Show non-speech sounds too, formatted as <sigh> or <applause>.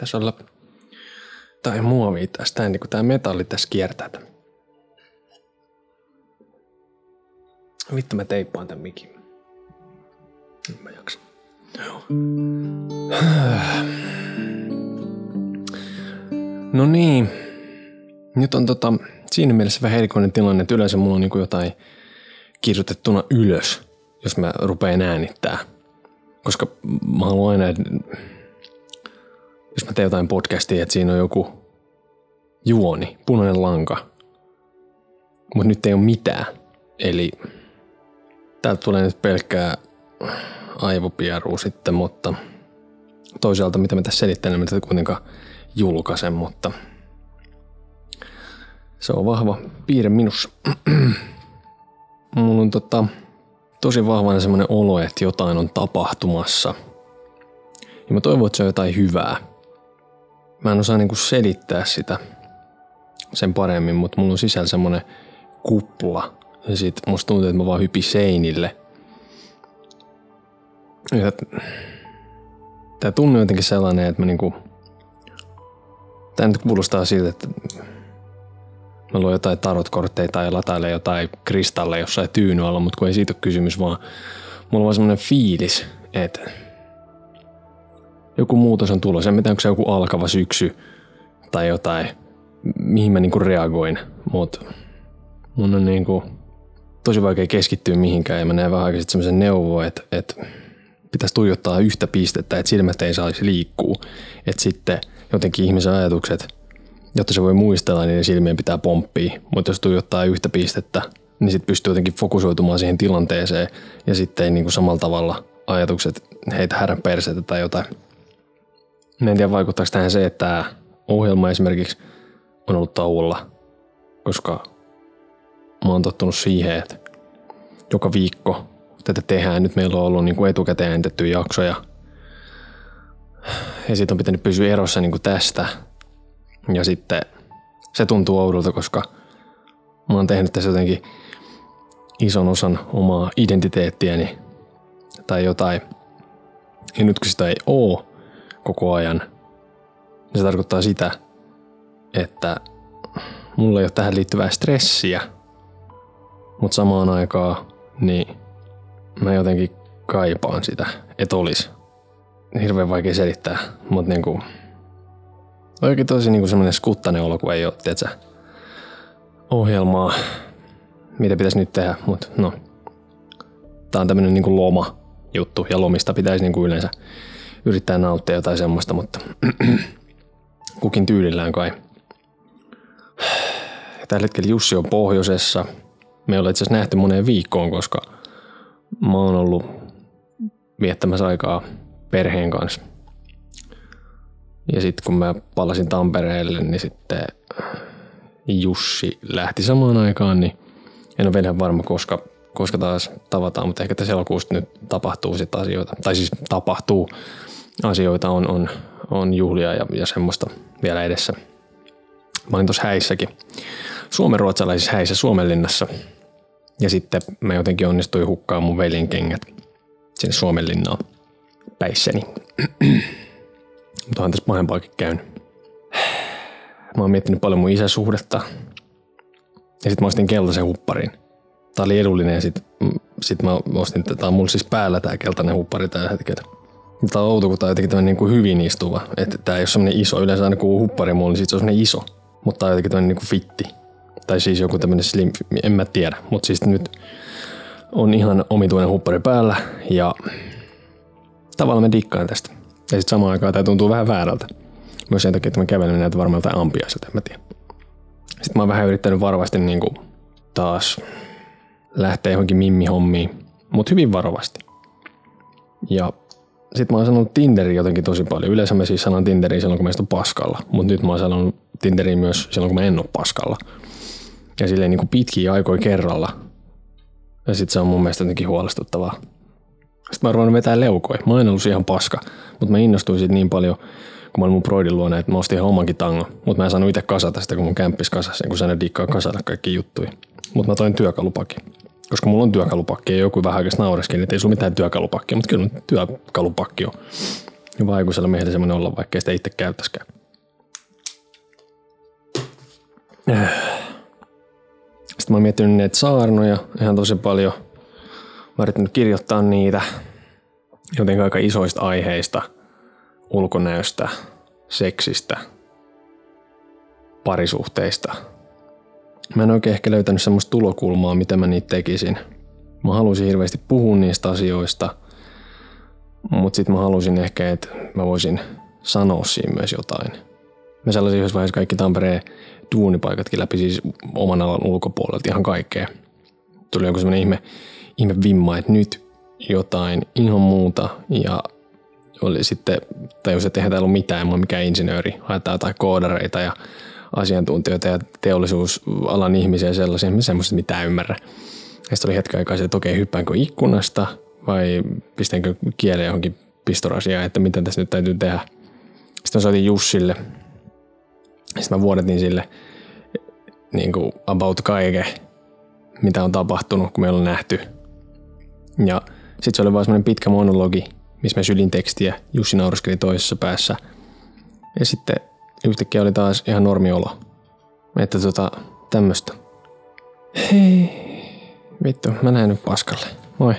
pitäisi olla tai muovia tästä, niin kuin tämä metalli tässä kiertää. Vittu mä teippaan tämän mikin. Nyt mä jaksan. Joo. No niin. Nyt on tota, siinä mielessä vähän erikoinen tilanne, että yleensä mulla on niin jotain kirjoitettuna ylös, jos mä rupean äänittää. Koska mä haluan aina, että jos mä teen jotain podcastia, että siinä on joku juoni, punainen lanka. Mutta nyt ei ole mitään. Eli täältä tulee nyt pelkkää aivopierua sitten, mutta toisaalta mitä mä tässä selittelen, mitä kuitenkaan julkaisen, mutta se on vahva piirre minussa. Mulla on tota, tosi vahvana semmoinen olo, että jotain on tapahtumassa. Ja mä toivon, että se on jotain hyvää. Mä en osaa niinku selittää sitä sen paremmin, mutta mulla on sisällä semmoinen kupla. Ja sit musta tuntuu, että mä vaan hypin seinille. Ja tää tunne on jotenkin sellainen, että mä niinku... Tää nyt kuulostaa siltä, että mä luon jotain tarotkortteja tai latailen jotain kristalleja jossain tyyny alla, mutta kun ei siitä ole kysymys, vaan mulla on vaan semmoinen fiilis, että joku muutos on tulossa. En tiedä, onko se joku alkava syksy tai jotain, mihin mä niinku reagoin, mutta mun on niinku tosi vaikea keskittyä mihinkään ja mä näen vähän aikaa semmoisen neuvon, että, että pitäisi tuijottaa yhtä pistettä, että silmät ei saisi liikkua. Että sitten jotenkin ihmisen ajatukset – jotta se voi muistella, niin silmien pitää pomppia. Mutta jos tuijottaa yhtä pistettä, niin sitten pystyy jotenkin fokusoitumaan siihen tilanteeseen ja sitten ei niin kuin samalla tavalla ajatukset heitä härän perseitä tai jotain. Mä en tiedä vaikuttaako tähän se, että ohjelma esimerkiksi on ollut tauolla, koska mä oon tottunut siihen, että joka viikko tätä tehdään. Nyt meillä on ollut niin kuin etukäteen äänitetty jaksoja ja siitä on pitänyt pysyä erossa niin kuin tästä – ja sitten se tuntuu oudolta, koska mä oon tehnyt tässä jotenkin ison osan omaa identiteettiäni tai jotain. Ja nyt kun sitä ei oo koko ajan, se tarkoittaa sitä, että mulla ei ole tähän liittyvää stressiä, mutta samaan aikaan niin mä jotenkin kaipaan sitä, että olisi. Hirveän vaikea selittää, mutta niin kuin Oikein tosi niinku semmoinen skuttainen olo, kun ei ole, tiedätkö, ohjelmaa, mitä pitäisi nyt tehdä, mutta no. Tää on tämmönen niinku loma juttu ja lomista pitäisi niinku yleensä yrittää nauttia jotain semmoista, mutta <clears throat> kukin tyylillään kai. Tällä hetkellä Jussi on pohjoisessa. Me ollaan itse asiassa nähty moneen viikkoon, koska mä oon ollut viettämässä aikaa perheen kanssa. Ja sitten kun mä palasin Tampereelle, niin sitten Jussi lähti samaan aikaan, niin en ole vielä varma, koska, koska taas tavataan, mutta ehkä tässä elokuusta nyt tapahtuu sitten asioita. Tai siis tapahtuu asioita, on, on, on juhlia ja, ja semmoista vielä edessä. Mä olin tuossa häissäkin, Suomen ruotsalaisissa häissä Suomenlinnassa. Ja sitten mä jotenkin onnistuin hukkaan mun veljen kengät sinne Suomenlinnaan päissäni. <clears throat> Mutta on tässä pahempaakin käynyt. Mä oon miettinyt paljon mun isäsuhdetta. Ja sit mä ostin keltaisen hupparin. Tää oli edullinen ja sit, sit mä ostin, tää on mulla siis päällä tää keltainen huppari tällä hetkellä. Tää on outo, kun tää on jotenkin niin kuin hyvin istuva. Että tää ei ole semmonen iso. Yleensä aina kun huppari mulla, niin se on semmonen iso. Mutta tää on jotenkin niin kuin fitti. Tai siis joku tämmönen slim, en mä tiedä. Mutta siis nyt on ihan omituinen huppari päällä ja tavallaan mä dikkaan tästä. Ja sitten samaan aikaan tämä tuntuu vähän väärältä. Myös sen takia, että mä kävelen näitä varmaan jotain ampiaiselta, en mä tiedä. Sitten mä oon vähän yrittänyt varovasti niin kuin taas lähteä johonkin mimmihommiin, mutta hyvin varovasti. Ja sitten mä oon sanonut Tinderiin jotenkin tosi paljon. Yleensä mä siis sanon Tinderiin silloin, kun mä istun paskalla. Mutta nyt mä oon sanonut Tinderiin myös silloin, kun mä en ole paskalla. Ja silleen niin kuin pitkiä aikoja kerralla. Ja sitten se on mun mielestä jotenkin huolestuttavaa. Sitten mä oon ruvennut vetää leukoja. Mä oon ollut ihan paska, mutta mä innostuin siitä niin paljon, kun mä olin mun broidin luona, että mä ostin ihan omankin tangon. Mutta mä en saanut itse kasata sitä, kun mun kämppis kasasi, kun sä ne dikkaa kasata kaikki juttuja. Mutta mä toin työkalupakin. Koska mulla on työkalupakki ja joku vähän aikaa naureskin, että ei sulla mitään työkalupakkia, mutta kyllä työkalupakki on. Hyvä aikuisella miehellä semmoinen olla, vaikka sitä itse käyttäskään. Sitten mä oon miettinyt näitä saarnoja ihan tosi paljon. Mä yrittänyt kirjoittaa niitä jotenkin aika isoista aiheista, ulkonäöstä, seksistä, parisuhteista. Mä en oikein ehkä löytänyt semmoista tulokulmaa, mitä mä niitä tekisin. Mä halusin hirveästi puhua niistä asioista, mutta sitten mä halusin ehkä, että mä voisin sanoa siinä myös jotain. Mä sellaisin yhdessä vaiheessa kaikki Tampereen duunipaikatkin läpi siis oman alan ulkopuolelta ihan kaikkea. Tuli joku semmoinen ihme, ihme vimma, että nyt jotain ihan muuta ja oli sitten, tajus, että eihän täällä ole mitään, mä oon mikään insinööri, haetaan jotain koodareita ja asiantuntijoita ja teollisuusalan ihmisiä sellaisia, semmoista mitään ymmärrä. Ja sitten oli hetken aikaa se, että okei, hyppäänkö ikkunasta vai pistänkö kielen johonkin pistorasiaan, että mitä tässä nyt täytyy tehdä. Sitten mä soitin Jussille. Sitten mä vuodetin sille niin kuin about kaiken, mitä on tapahtunut, kun me ollaan nähty. Ja sitten se oli vaan semmoinen pitkä monologi, missä mä sylin tekstiä. Jussi nauraskeli toisessa päässä. Ja sitten yhtäkkiä oli taas ihan normiolo. Että tota, tämmöstä. Hei. Vittu, mä näen nyt paskalle. Moi.